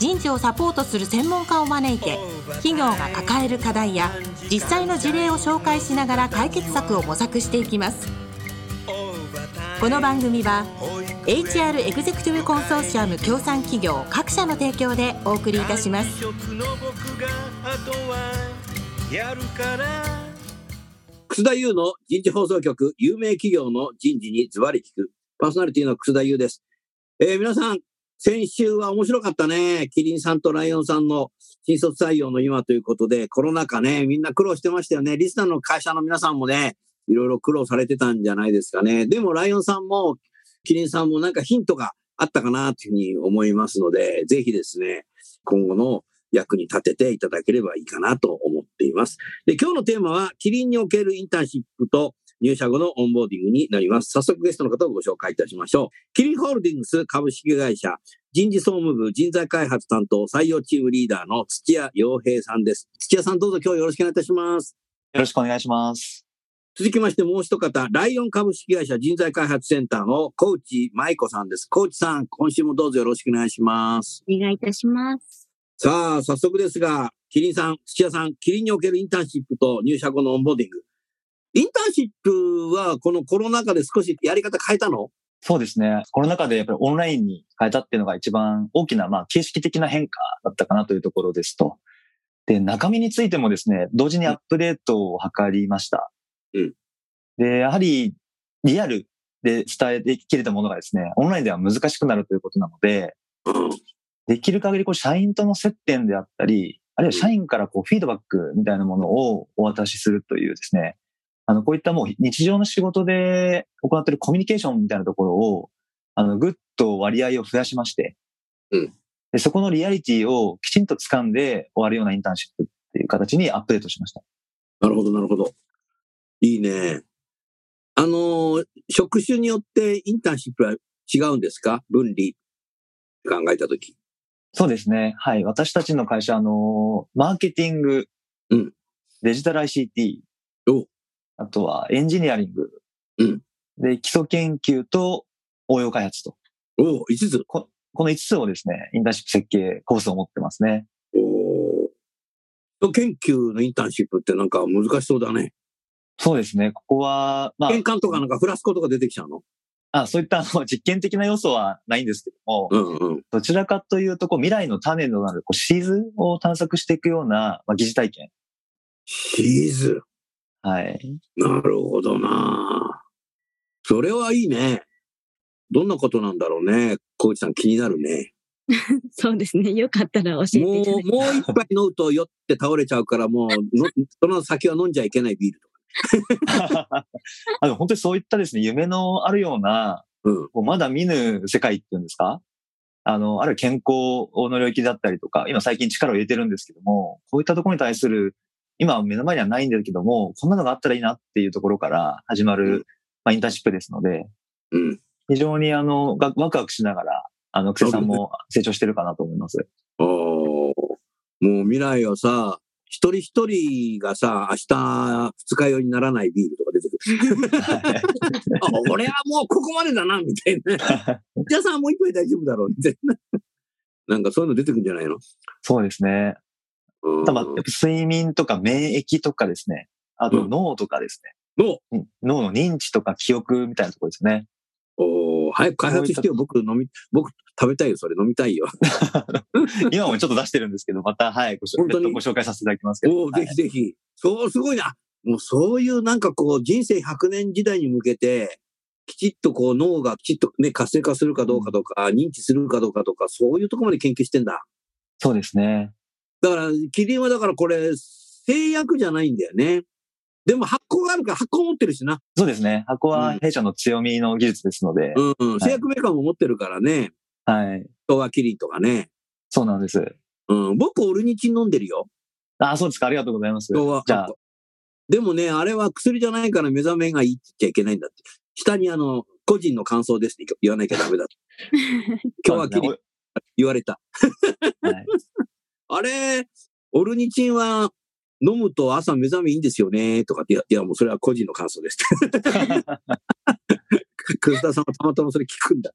人事をサポートする専門家を招いて企業が抱える課題や実際の事例を紹介しながら解決策を模索していきます。この番組は HR エグゼクティブコンソーシアム協賛企業各社の提供でお送りいたします。楠田優の人事放送局有名企業の人事にズバリ聞く。パーソナリティの楠田優です、えー、皆さん先週は面白かったね。キリンさんとライオンさんの新卒採用の今ということで、コロナ禍ね、みんな苦労してましたよね。リスナーの会社の皆さんもね、いろいろ苦労されてたんじゃないですかね。でもライオンさんも、キリンさんもなんかヒントがあったかなというふうに思いますので、ぜひですね、今後の役に立てていただければいいかなと思っています。で、今日のテーマは、キリンにおけるインターンシップと入社後のオンボーディングになります。早速ゲストの方をご紹介いたしましょう。キリンホールディングス株式会社人事総務部人材開発担当採用チームリーダーの土屋洋平さんです。土屋さんどうぞ今日よろしくお願いいたします。よろしくお願いします。続きましてもう一方、ライオン株式会社人材開発センターのコーチ舞子さんです。コーチさん、今週もどうぞよろしくお願いします。お願いいたします。さあ、早速ですが、キリンさん、土屋さん、キリンにおけるインターンシップと入社後のオンボーディング、インターンシップはこのコロナ禍で少しやり方変えたの？そうですね。コロナ禍でやっぱりオンラインに変えたっていうのが一番大きな、まあ、形式的な変化だったかなというところですと。で、中身についてもですね、同時にアップデートを図りました。うん。で、やはりリアルで伝えきれたものがですね、オンラインでは難しくなるということなので、できる限りこう社員との接点であったり、あるいは社員からこうフィードバックみたいなものをお渡しするというですね、あの、こういったもう日常の仕事で行っているコミュニケーションみたいなところを、あの、ぐっと割合を増やしまして、うん。で、そこのリアリティをきちんと掴んで終わるようなインターンシップっていう形にアップデートしました。なるほど、なるほど。いいね。あの、職種によってインターンシップは違うんですか？分離考えたとき。そうですね。はい。私たちの会社、あの、マーケティング、うん、デジタル ICT、あとはエンジニアリング。うん。で、基礎研究と応用開発と。おお、5つこ。この5つをですね、インターンシップ設計コースを持ってますね。おお。研究のインターンシップってなんか難しそうだね。そうですね。ここは、まあ。玄関とかなんかフラスコとか出てきちゃうの？あそういったあの実験的な要素はないんですけども、うんうん、どちらかというとこう未来の種となるこうシーズを探索していくような、まあ、疑似体験。シーズはい。なるほどなそれはいいね。どんなことなんだろうね。コーチさん気になるね。そうですね。よかったら教えてもう、もう一杯飲むと酔って倒れちゃうから、もうの、その先は飲んじゃいけないビールとか。あの本当にそういったですね、夢のあるような、うん、まだ見ぬ世界っていうんですか？あの、あるいは健康の領域だったりとか、今最近力を入れてるんですけども、こういったところに対する今は目の前にはないんだけども、こんなのがあったらいいなっていうところから始まる、うん、まあ、インターンシップですので、うん、非常にあの、ワクワクしながら、あの、クセさんも成長してるかなと思います。おもう未来はさ、一人一人がさ、明日二日酔いにならないビールとか出てくる。あ俺はもうここまでだな、みたいな。じゃあさ、もう一杯大丈夫だろう、みたいな。なんかそういうの出てくるんじゃないの？そうですね。ただ、睡眠とか免疫とかですね。あと脳とかですね。脳脳の認知とか記憶みたいなところですね。お早く開発してよ。僕飲み、僕食べたいよ。それ飲みたいよ。今もちょっと出してるんですけど、また、はい、ごご紹介させていただきますけど。お、ぜひぜひ。そう、すごいな。もうそういうなんかこう、人生100年時代に向けて、きちっとこう脳がきちっとね、活性化するかどうかとか、うん、認知するかどうかとか、そういうところまで研究してんだ。そうですね。だから、キリンはだからこれ、製薬じゃないんだよね。でも発酵があるから発酵持ってるしな。そうですね。発酵は弊社の強みの技術ですので。うん、うん、製薬メーカーも持ってるからね。はい。東和キリンとかね。そうなんです。うん、僕オルニチン飲んでるよ。あ、そうですか。ありがとうございます。じゃあ、でもね、あれは薬じゃないから目覚めがいいって言っちゃいけないんだって。下にあの、個人の感想ですって言わなきゃダメだ。今日はキリン言われた。はい、あれ、オルニチンは飲むと朝目覚めいいんですよね、とかって、いや、もうそれは個人の感想です。ク田さんはたまたまそれ聞くんだ。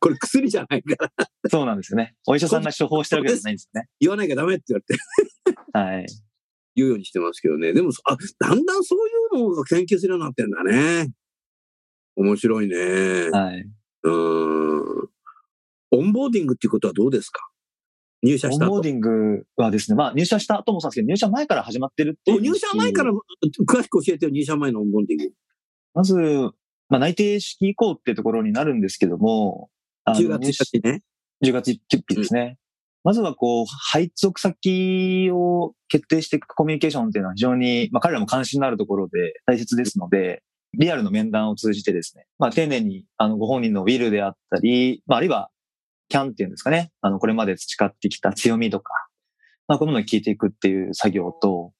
これ薬じゃないから。そうなんですよね。お医者さんが処方してるわけじゃないんですね。言わなきゃダメって言われて。はい。言うようにしてますけどね。でも、あ、だんだんそういうのを研究するようになってんだね。面白いね。はい。うん。オンボーディングっていうことはどうですか？入社したオンボーディングはですね、まあ入社した後もそうですけど、入社前から始まってるっていう。入社前から詳しく教えてよ、入社前のオンボーディング。まず、まあ内定式以降ってところになるんですけども、10月1日ね。10月1日ですね。うん、まずはこう、配属先を決定していくコミュニケーションっていうのは非常に、まあ彼らも関心のあるところで大切ですので、リアルの面談を通じてですね、まあ丁寧にあのご本人のウィルであったり、まああるいはキャンっていうんですかね。あの、これまで培ってきた強みとか、まあ、こういうものを聞いていくっていう作業と、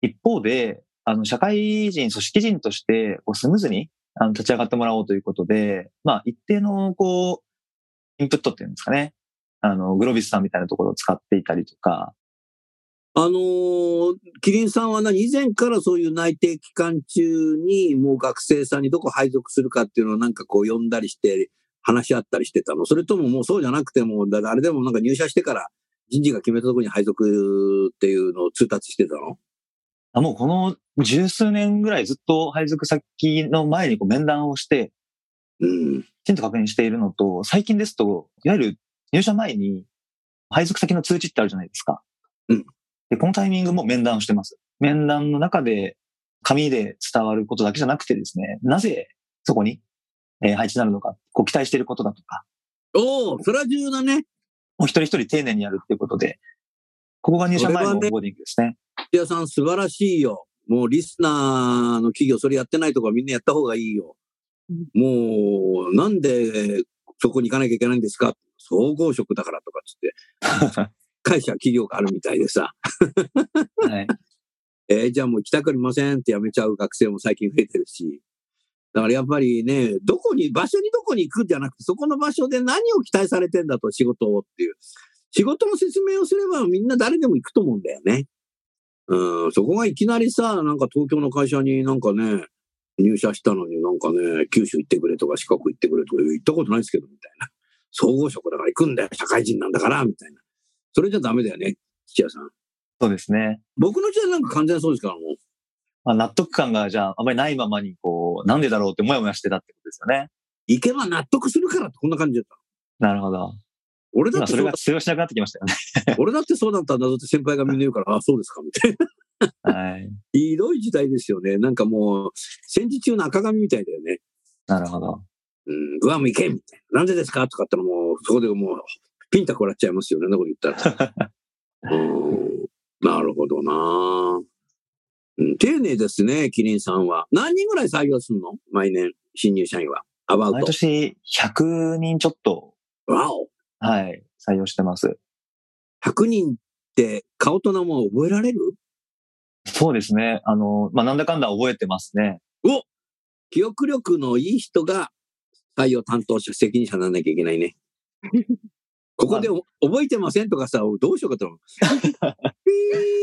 一方で、あの、社会人、組織人として、こう、スムーズに、あの、立ち上がってもらおうということで、まあ、一定の、こう、インプットっていうんですかね。あの、グロビスさんみたいなところを使っていたりとか。あのー、キリンさんは何？以前からそういう内定期間中に、もう学生さんにどこ配属するかっていうのをなんかこう呼んだりして、話し合ったりしてたのそれとももうそうじゃなくても、だあれでもなんか入社してから人事が決めたところに配属っていうのを通達してたの？あもうこの十数年ぐらいずっと配属先の前にこう面談をして、うん。きちんと確認しているのと、最近ですと、いわゆる入社前に配属先の通知ってあるじゃないですか。うん。で、このタイミングも面談をしてます。面談の中で紙で伝わることだけじゃなくてですね、なぜそこにえー、配置になるのか、こう期待していることだとか。おお、それは重要だね。もう一人一人丁寧にやるっていうことで、ここが入社前のボーディングですね。土屋さん素晴らしいよ。もうリスナーの企業それやってないとかみんなやった方がいいよ。もう、なんでそこに行かなきゃいけないんですか総合職だからとかっつって。会社、企業があるみたいでさ。はい。えー、じゃあもう行きたくありませんって辞めちゃう学生も最近増えてるし。だからやっぱりね、どこに、場所にどこに行くんじゃなくて、そこの場所で何を期待されてんだと、仕事をっていう。仕事の説明をすればみんな誰でも行くと思うんだよね。うん、そこがいきなりさ、なんか東京の会社になんかね、入社したのになんかね、九州行ってくれとか四国行ってくれとか言ったことないですけど、みたいな。総合職だから行くんだよ、社会人なんだから、みたいな。それじゃダメだよね、土屋さん。そうですね。僕の時代なんか完全そうですから、もう。まあ、納得感がじゃああまりないままにこう、なんでだろうってもやもやしてたってことですよね。行けば納得するからってこんな感じだった。なるほど。俺だってそれが通用しなくなってきましたよね。俺だってそうだったんだぞって先輩がみんな言うから、あ あ、そうですか、みたいな。はい。ひどい時代ですよね。なんかもう、戦時中の赤髪みたいだよね。なるほど。うん、グアム行けみたいな。なんでですかとかってのもう、そこでもう、ピンタこらっちゃいますよね、なこと言ったら。うん、なるほどなうん、丁寧ですね、キリンさんは。何人ぐらい採用するの？毎年、新入社員は。アバウト。毎年100人ちょっと、わお。はい、採用してます。100人って顔と名も覚えられる？そうですね。あの、まあ、なんだかんだ覚えてますね。お記憶力のいい人が採用担当者、責任者にならなきゃいけないね。ここで覚えてませんとかさ、どうしようかと思う。ピ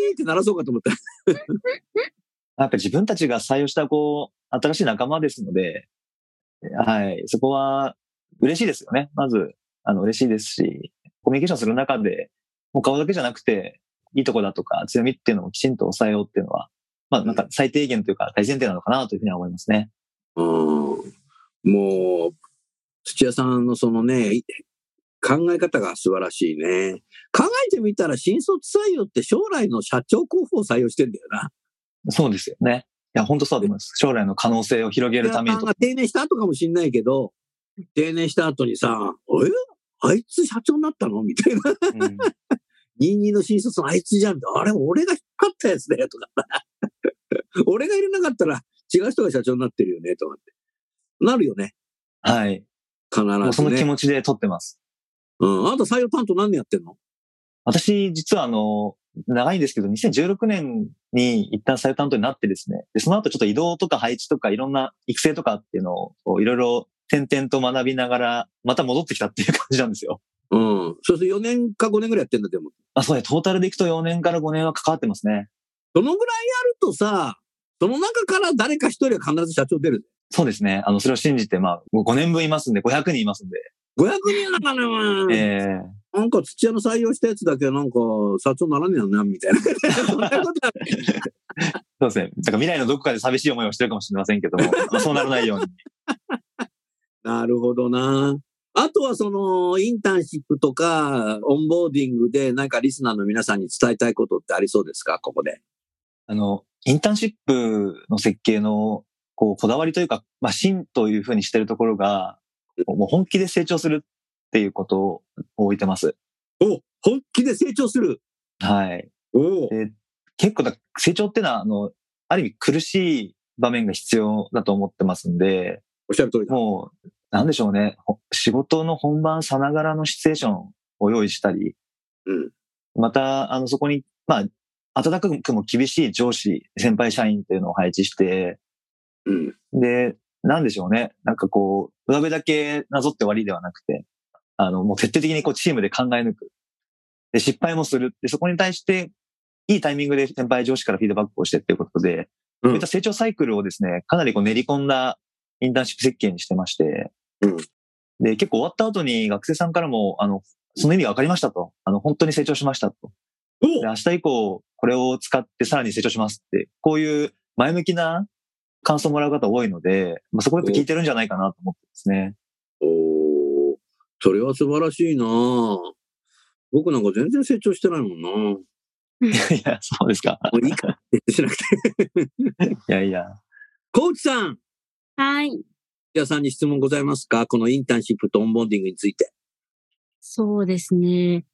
ーって鳴らそうかと思った。やっぱり自分たちが採用した、こう、新しい仲間ですので、はい、そこは嬉しいですよね。まず、あの、嬉しいですし、コミュニケーションする中で、もう顔だけじゃなくて、いいとこだとか強みっていうのをきちんと抑えようっていうのは、まあなんか最低限というか大前提なのかなというふうには思いますね。うん。もう、土屋さんのそのね、考え方が素晴らしいね。考えてみたら新卒採用って将来の社長候補を採用してんだよな。そうですよね。いや、本当そうだと思います。将来の可能性を広げるために定年した後かもしれないけど、定年した後にさ、えあいつ社長になったの？みたいな。うん22の新卒のあいつじゃん。あれ、俺が引っ張ったやつだよ、とか。俺が入れなかったら違う人が社長になってるよね、とかって。なるよね。はい。必ず、ね。その気持ちで取ってます。うん。あなた採用担当何年やってんの？私、実はあの、長いんですけど、2016年に一旦採用担当になってですね、で、その後ちょっと移動とか配置とかいろんな育成とかっていうのをいろいろ点々と学びながら、また戻ってきたっていう感じなんですよ。うん。そうすると4年か5年ぐらいやってんだ、でも。あ、そうね、トータルでいくと4年から5年は関わってますね。そのぐらいやるとさ、その中から誰か一人は必ず社長出る。そうですね。あの、それを信じて、まあ、もう5年分いますんで、500人いますんで。500人の中では、ええなんか土屋の採用したやつだけなんか社長ならねえよな、みたいな。そんなことはそうですね。だから未来のどこかで寂しい思いをしてるかもしれませんけども、まあ、そうならないように。なるほどな。あとはその、インターンシップとか、オンボーディングで、なんかリスナーの皆さんに伝えたいことってありそうですか？ここで。あの、インターンシップの設計の、こう、こだわりというか、まあ、芯というふうにしてるところが、もう本気で成長するっていうことを置いてます。お本気で成長する。はい。おで結構だ、成長ってのは、あの、ある意味苦しい場面が必要だと思ってますんで、おっしゃる通りだ。もう、なんでしょうね。ほ仕事の本番さながらのシチュエーションを用意したり、うんまた、あの、そこに、まあ、暖かくも厳しい上司、先輩社員っていうのを配置して、うん。で、なんでしょうね。なんかこう、上辺だけなぞって終わりではなくて、あの、もう徹底的にこうチームで考え抜く。で、失敗もする。で、そこに対して、いいタイミングで先輩上司からフィードバックをしてっていうことで、うんそういった成長サイクルをですね、かなりこう練り込んだインターンシップ設計にしてまして、うんで、結構終わった後に学生さんからも、あの、その意味が分かりましたと。あの、本当に成長しましたと。おで、明日以降、これを使ってさらに成長しますって、こういう前向きな感想をもらう方多いので、まあ、そこやっぱ聞いてるんじゃないかなと思ってですね。おーそれは素晴らしいな僕なんか全然成長してないもんな。もいや、そうですか。ういいかってしなくて。いやいや。コーチさん、はい。土屋さんに質問ございますか？このインターンシップとオンボーディングについて。そうですね。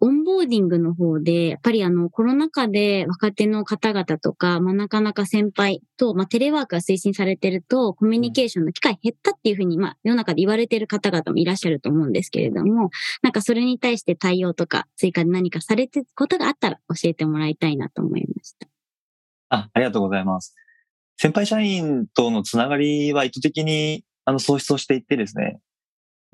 オンボーディングの方で、やっぱりあの、コロナ禍で若手の方々とか、まあ、なかなか先輩と、まあ、テレワークが推進されてると、コミュニケーションの機会減ったっていうふうに、まあ、世の中で言われてる方々もいらっしゃると思うんですけれども、なんかそれに対して対応とか、追加で何かされてることがあったら教えてもらいたいなと思いました。あ、ありがとうございます。先輩社員とのつながりは意図的に、あの、創出をしていってですね、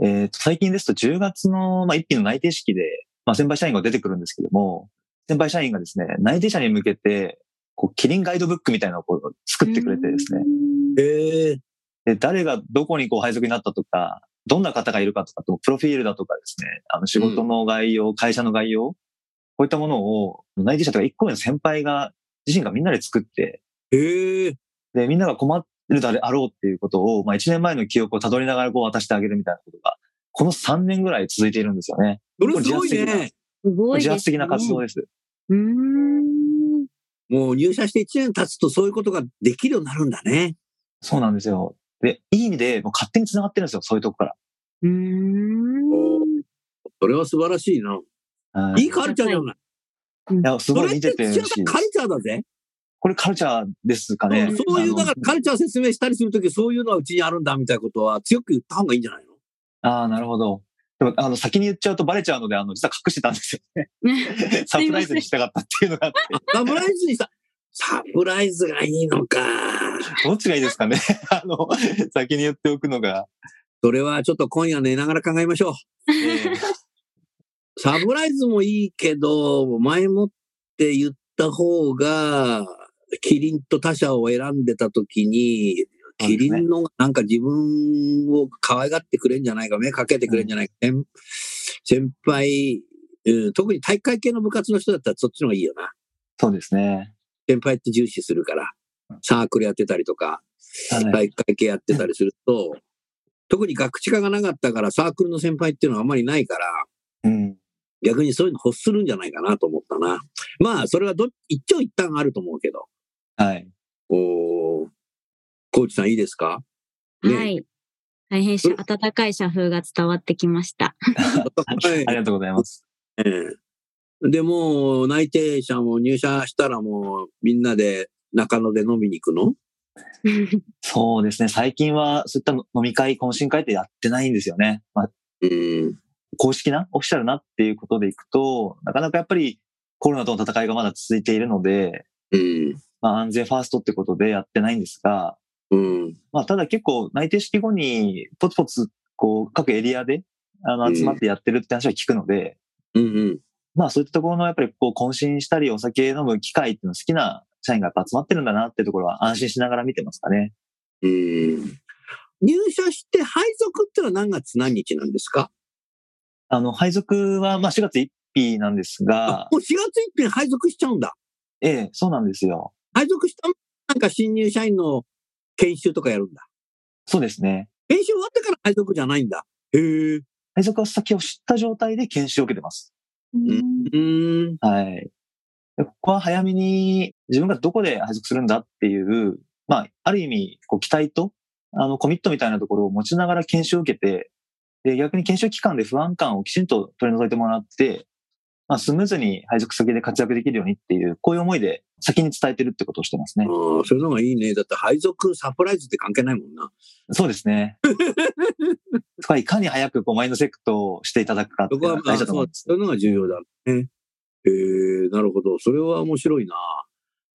えっ、と、最近ですと10月の、まあ、一品の内定式で、まあ、先輩社員が出てくるんですけども、先輩社員がですね、内定者に向けて、こう、キリンガイドブックみたいなのをこう作ってくれてですね、へえで、誰がどこにこう配属になったとか、どんな方がいるかとかと、プロフィールだとかですね、あの仕事の概要、会社の概要、こういったものを内定者とか一個目の先輩が、自身がみんなで作って、へえで、みんなが困るであろうっていうことを、まあ一年前の記憶をたどりながらこう渡してあげるみたいなことが、この3年ぐらい続いているんですよね。それすごいね。すごいね。自発的な活動です。うーん。もう入社して1年経つとそういうことができるようになるんだね。そうなんですよ。で、いい意味で、もう勝手に繋がってるんですよ、そういうとこかうーん。それは素晴らしいな。いいいカルチャーじゃない。いや、すそれってごい見てて土屋嬉しいですさんカルチャーだぜ。これカルチャーですかね。そういう、だからカルチャー説明したりするとき、そういうのはうちにあるんだみたいなことは強く言った方がいいんじゃない？のああ、なるほど。でも、あの、先に言っちゃうとバレちゃうので、あの、実は隠してたんですよね。サプライズにしたかったっていうのがあって。サプライズにさ、サプライズがいいのか。どっちがいいですかねあの、先に言っておくのが。それはちょっと今夜寝ながら考えましょう。えーサプライズもいいけど、前もって言った方が、キリンと他社を選んでた時に、キリンのなんか自分を可愛がってくれんじゃないか、目かけてくれんじゃないか、先先輩、うん、特に体育会系の部活の人だったらそっちの方がいいよな。そうですね。先輩って重視するから、サークルやってたりとか、はい体育会系やってたりすると、特に学知化がなかったからサークルの先輩っていうのはあんまりないから、うん。逆にそういうの欲するんじゃないかなと思ったな。まあ、それはど一長一短あると思うけど。はい。おーコーチさんいいですか？ねはい。大変し温かい社風が伝わってきました。はい ありがとうございます。ええで、もう内定者も入社したらもうみんなで中野で飲みに行くの？そうですね。最近はそういった飲み会、懇親会ってやってないんですよね。まあ、うん。公式な、オフィシャルな？っていうことでいくと、なかなかやっぱりコロナとの戦いがまだ続いているので、うん。まあ安全ファーストってことでやってないんですが、うん。まあただ結構内定式後にポツポツこう各エリアであのうん集まってやってるって話は聞くので、うんうん。まあそういったところのやっぱりこう渾身したりお酒飲む機会っていうの好きな社員がやっぱ集まってるんだなってところは安心しながら見てますかね。うん。入社して配属ってのは何月何日なんですか？あの配属はまあ4月1日なんですが、もう4月1日に配属しちゃうんだ。ええ、そうなんですよ。配属したなんか新入社員の研修とかやるんだ。そうですね。研修終わってから配属じゃないんだ。へえ。配属は先を知った状態で研修を受けてます。うんうん。はい。でここは早めに自分がどこで配属するんだっていう、まあ、ある意味、こう、期待と、あの、コミットみたいなところを持ちながら研修を受けて、で、逆に研修期間で不安感をきちんと取り除いてもらって、まあ、スムーズに配属先で活躍できるようにっていう、こういう思いで先に伝えてるってことをしてますね。ああ、そういうのがいいね。だって配属サプライズって関係ないもんな。そうですね。いかに早くこうマインドセットしていただくかっていうのが大事だと思ます。そういうのが重要だね。へえ、なるほど。それは面白いな。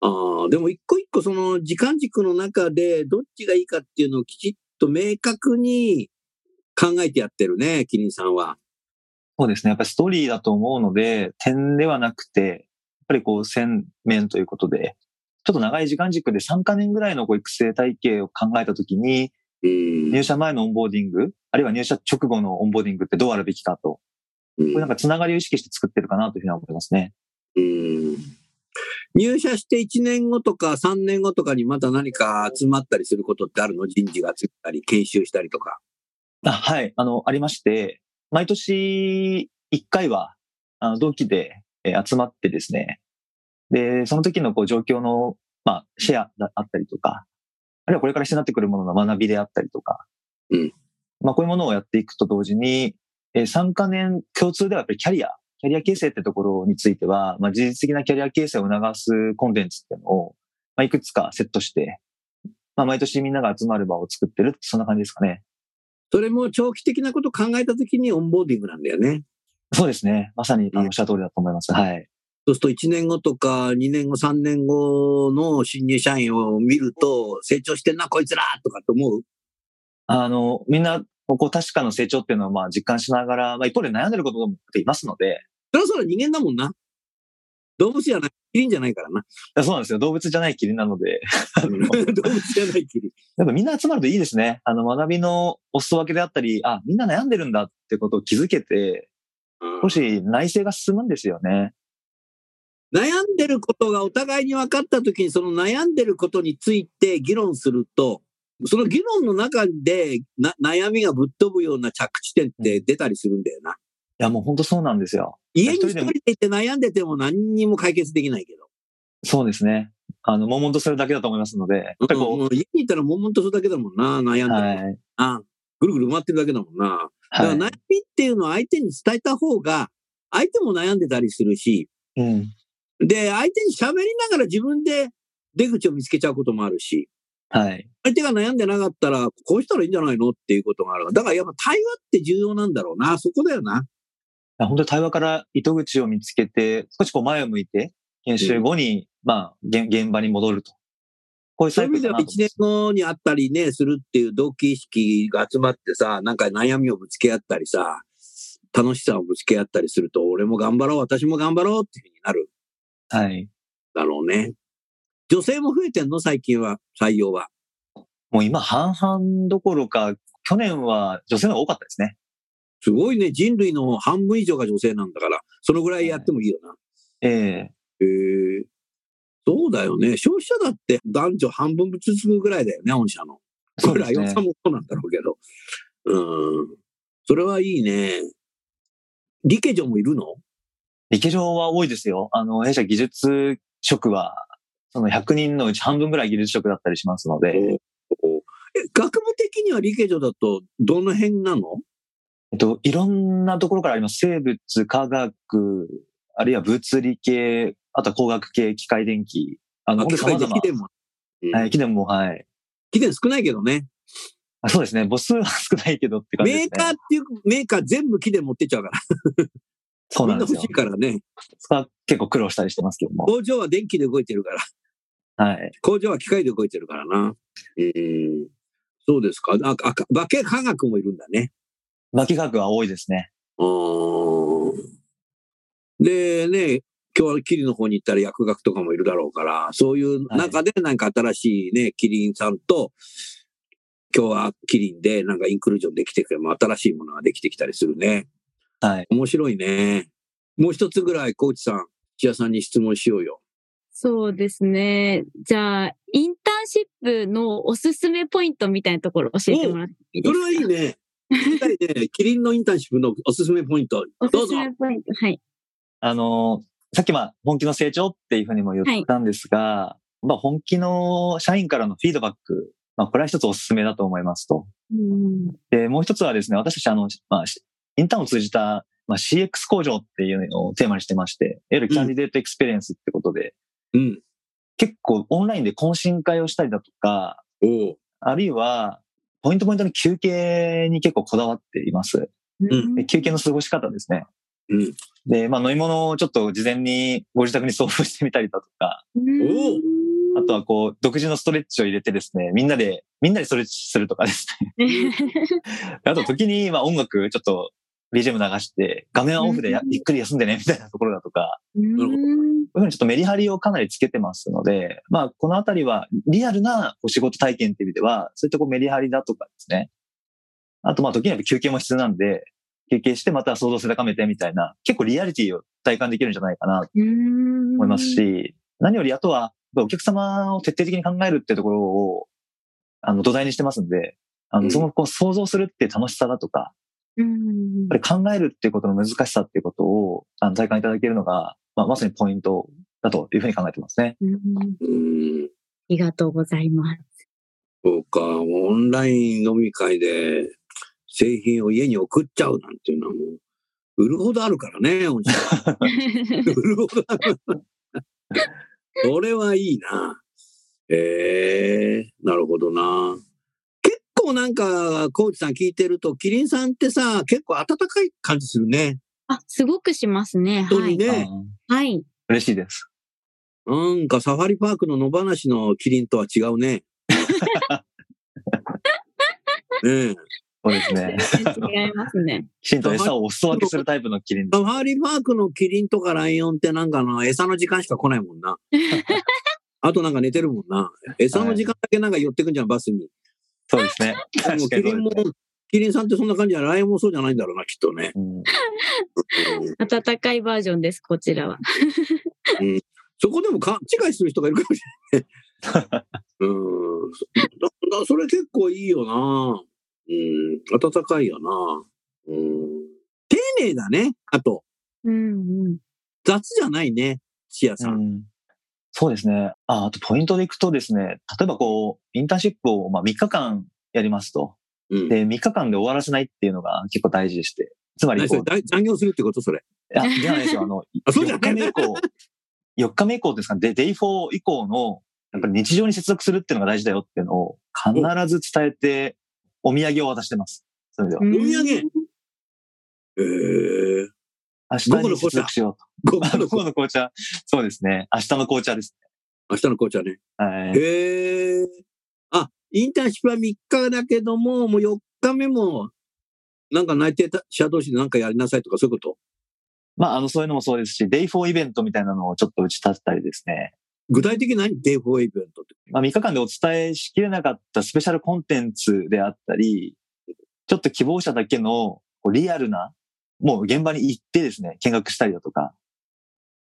ああ、でも一個一個その時間軸の中でどっちがいいかっていうのをきちっと明確に考えてやってるね、キリンさんは。そうですね。やっぱりストーリーだと思うので、点ではなくて、やっぱりこう、線面ということで、ちょっと長い時間軸で3カ年ぐらいのこう育成体系を考えたときに、うん。入社前のオンボーディング、あるいは入社直後のオンボーディングってどうあるべきかと、こうんれなんかつながりを意識して作ってるかなというふうには思いますね。うん入社して1年後とか3年後とかにまた何か集まったりすることってあるの？人事が集まったり、研修したりとか。あはい。あの、ありまして、毎年1回は、あの、同期で、えー集まってですね、で、その時のこう状況の、まあ、シェアだったりとか、あるいはこれから必要になってくるものの学びであったりとか、うんまあ、こういうものをやっていくと同時に、えー、3カ年共通ではやっぱりキャリア、キャリア形成ってところについては、まあ、事実的なキャリア形成を促すコンテンツっていうのを、まあ、いくつかセットして、まあ、毎年みんなが集まる場を作ってるって、そんな感じですかね。それも長期的なことを考えたときにオンボーディングなんだよね。そうですね。まさにおっしゃる通りだと思います。はい。そうすると1年後とか2年後、3年後の新入社員を見ると成長してんな、こいつらとかって思う？あの、みんな、こう確かの成長っていうのはまあ実感しながら、まあ一方で悩んでることもいますので、そりゃそりゃ人間だもんな。動物じゃない、キリンじゃないからな。そうなんですよ。動物じゃないキリンなので、動物じゃないキリン。やっぱみんな集まるといいですね。あの学びのお裾分けであったり、あ、みんな悩んでるんだってことを気づけて、少し内省が進むんですよね。悩んでることがお互いに分かったときに、その悩んでることについて議論すると、その議論の中でな悩みがぶっ飛ぶような着地点って出たりするんだよな。いや、もう本当そうなんですよ。家に一一人でいて悩んでても何にも解決できないけど。そうですね。あの、悶々とするだけだと思いますので、やっぱりこうん家にいたら悶々とするだけだもんな、悩んでう、るのはい。あぐるぐる回ってるだけだもんな。だからはい悩みっていうのを相手に伝えた方が、相手も悩んでたりするし、うん。で、相手に喋りながら自分で出口を見つけちゃうこともあるし、はい。相手が悩んでなかったら、こうしたらいいんじゃないのっていうことがある。だからやっぱ対話って重要なんだろうな。そこだよな。本当に対話から糸口を見つけて、少しこう前を向いて、研修後に、まあ、現現場に戻ると。こういうそういう意味ではだなと思います一年後にあったりね、するっていう動機意識が集まってさ、なんか悩みをぶつけ合ったりさ、楽しさをぶつけ合ったりすると、俺も頑張ろう、私も頑張ろうっていうふうになるはい。だろうね。女性も増えてんの？最近は、採用は。もう今半々どころか、去年は女性の方が多かったですね。すごいね。人類の半分以上が女性なんだから、そのぐらいやってもいいよな。ええへえそうだよね。消費者だって男女半分ずつぐらいだよね、御社の。これ、そうですねライオンさんもそうなんだろうけど。うん。それはいいね。理系女もいるの？理系上は多いですよ。あの、弊社技術職は、その100人のうち半分ぐらい技術職だったりしますので、え、学部的には理系女だとどの辺なの？えっと、いろんなところからあります。生物、科学、あるいは物理系、あとは工学系、機械電気。あの。機電も。うんはい、機電も、はい。機電少ないけどね。あそうですね。母数は少ないけどって感じですね。メーカーっていう、メーカー全部機電持ってっちゃうから。そうなんですよみんな欲しい。からね。そこは結構苦労したりしてますけども。工場は電気で動いてるから。はい。工場は機械で動いてるからな。うん。そうですか。あ、あ、化学もいるんだね。化学は多いですね。でね、今日はキリンの方に行ったら薬学とかもいるだろうから、そういう中でなんか新しいね、キリンさんと、今日はキリンでなんかインクルージョンできてくれば新しいものができてきたりするね。はい。面白いね。もう一つぐらい、コーチさん、土屋さんに質問しようよ。そうですね。じゃあ、インターンシップのおすすめポイントみたいなところ教えてもらっていいでそれすかはいいね。聞きたいね。キリンのインターンシップのおすすめポイント。どうぞおすす。めポイント。はい。あのーさっきまあ本気の成長っていうふうにも言ったんですが、まあ本気の社員からのフィードバック、まあこれは一つお勧めだと思いますと。うんで、もう一つはですね、私たちあの、まあ、しインターンを通じた、まあ、CX 工場っていうのをテーマにしてまして、いわゆる candidate experience ってことで、うん。結構オンラインで懇親会をしたりだとか、あるいは、ポイントポイントの休憩に結構こだわっています。んで休憩の過ごし方ですね。うん。で、まあ飲み物をちょっと事前にご自宅に送付してみたりだとか、おあとはこう、独自のストレッチを入れてですね、みんなで、みんなでストレッチするとかですね。あと時に、まあ音楽ちょっと BGM 流して、画面はオフでゆっくり休んでね、みたいなところだとか、うこういうふうにちょっとメリハリをかなりつけてますので、まあこのあたりはリアルなお仕事体験っていう意味では、そういったこうメリハリだとかですね。あとまあ時には休憩も必要なんで、休憩してまた想像性高めてみたいな、結構リアリティを体感できるんじゃないかなとうん思いますし、何よりあとは、お客様を徹底的に考えるっていうところを、あの、土台にしてますんで、あの、うん。その、こう、想像するっていう楽しさだとか、うんやっぱり考えるっていうことの難しさっていうことを、あの、体感いただけるのが、まあ、まさにポイントだというふうに考えてますね。うんうん。ありがとうございます。そうか、オンライン飲み会で製品を家に送っちゃうなんていうのはもう、売るほどあるからね、御社 売るほどある。それはいいな。ええなるほどな。結構なんか、コーチさん聞いてると、キリンさんってさ、結構温かい感じするね。あ、すごくしますね。はい。本当にね。はい。嬉しいです。なんかサファリパークの野放しのキリンとは違うね。ねえそうですね。違いますね。きちんと餌をお裾分けするタイプのキリンです。サファリパークのキリンとかライオンってなんかな、餌の時間しか来ないもんな。あとなんか寝てるもんな。餌の時間だけなんか寄ってくんじゃん、バスに。そうですね。でもキリンもキリンさんってそんな感じじゃライオンもそうじゃないんだろうな、きっとね。暖かいバージョンです、こちらは。そこでも勘違いする人がいるかもしれない。うん。だだそれ結構いいよな。うん。暖かいよな。うん。丁寧だね。あと、うんうん。雑じゃないね。シアさ。うんんそうですね。ああとポイントでいくとですね、例えばこう、インターンシップをまあ3日間やりますと。うん。で、3日間で終わらせないっていうのが結構大事でして。つまり残業するってこと？それ。いや、じゃないですよ。あの、あそうじゃ4ない日目以降、4日目以降ですかね、で、デイ4以降の、やっぱり日常に接続するっていうのが大事だよっていうのを必ず伝えて、お土産を渡してます。それでは。お土産？へえ。明日に接続しようと。午後の午後の紅茶。そうですね。明日の紅茶です明日の紅茶ね。ね。はい。へえ。あ、インターンシップは3日だけども、もう4日目も、なんか内定者同士でなんかやりなさいとかそういうこと？まあ、あの、そういうのもそうですし、デイ4イベントみたいなのをちょっと打ち立てたりですね。具体的に何？デイフォーイベントって。まあ、3日間でお伝えしきれなかったスペシャルコンテンツであったり、ちょっと希望者だけのリアルな、もう現場に行ってですね、見学したりだとか、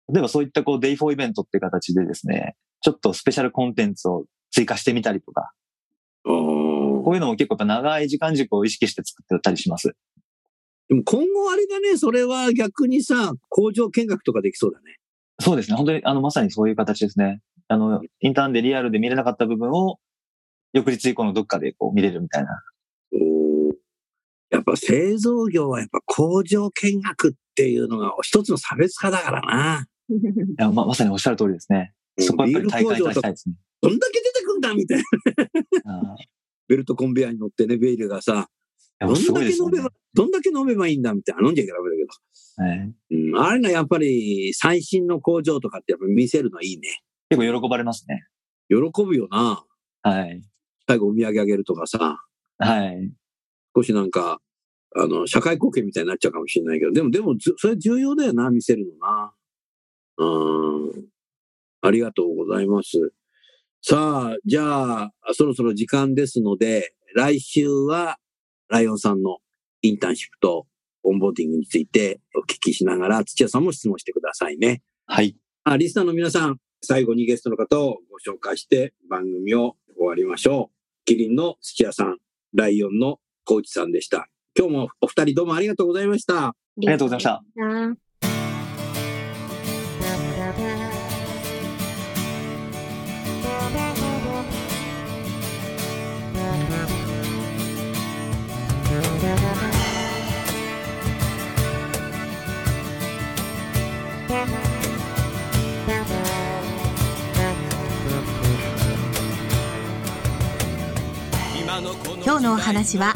例えばそういったこう、デイ4イベントって形でですね、ちょっとスペシャルコンテンツを追加してみたりとか、こういうのも結構やっぱ長い時間軸を意識して作ってたりします。でも今後あれだね、それは逆にさ、工場見学とかできそうだね。そうですね。本当に、あの、まさにそういう形ですね。あの、インターンでリアルで見れなかった部分を、翌日以降のどっかでこう見れるみたいな。やっぱ製造業はやっぱ工場見学っていうのが一つの差別化だからな。いやままさにおっしゃる通りですね。そこはやっぱり大会いただきたいですね。どんだけ出てくんだみたいな。ベルトコンベヤーに乗ってね、ベイルがさ、やどんだけ乗れば。どんだけ飲めばいいんだみたいな。飲んじゃいけないだはい、けど。うん。あれのやっぱり最新の工場とかってやっぱり見せるのいいね。結構喜ばれますね。喜ぶよな。はい。最後お土産あげるとかさ。はい。少しなんか、あの、社会貢献みたいになっちゃうかもしれないけど、でも、でも、ずそれ重要だよな、見せるのな。うん。ありがとうございます。さあ、じゃあ、そろそろ時間ですので、来週は、ライオンさんのインターンシップとオンボーディングについてお聞きしながら、土屋さんも質問してくださいね。はい。あ、リスナーの皆さん、最後にゲストの方をご紹介して番組を終わりましょう。キリンの土屋さん、ライオンのコーチさんでした。今日もお二人どうもありがとうございました。ありがとうございました。た。今日のお話は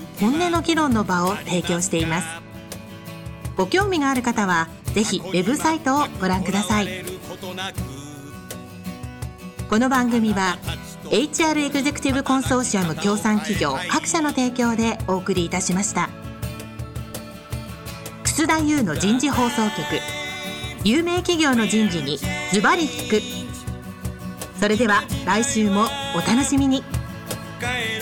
本音の議論の場を提供しています。ご興味がある方はぜひウェブサイトをご覧ください。この番組は HR エグゼクティブコンソーシアム協賛企業各社の提供でお送りいたしました。楠田優の人事放送局有名企業の人事にズバリ聞く。それでは来週もお楽しみに。帰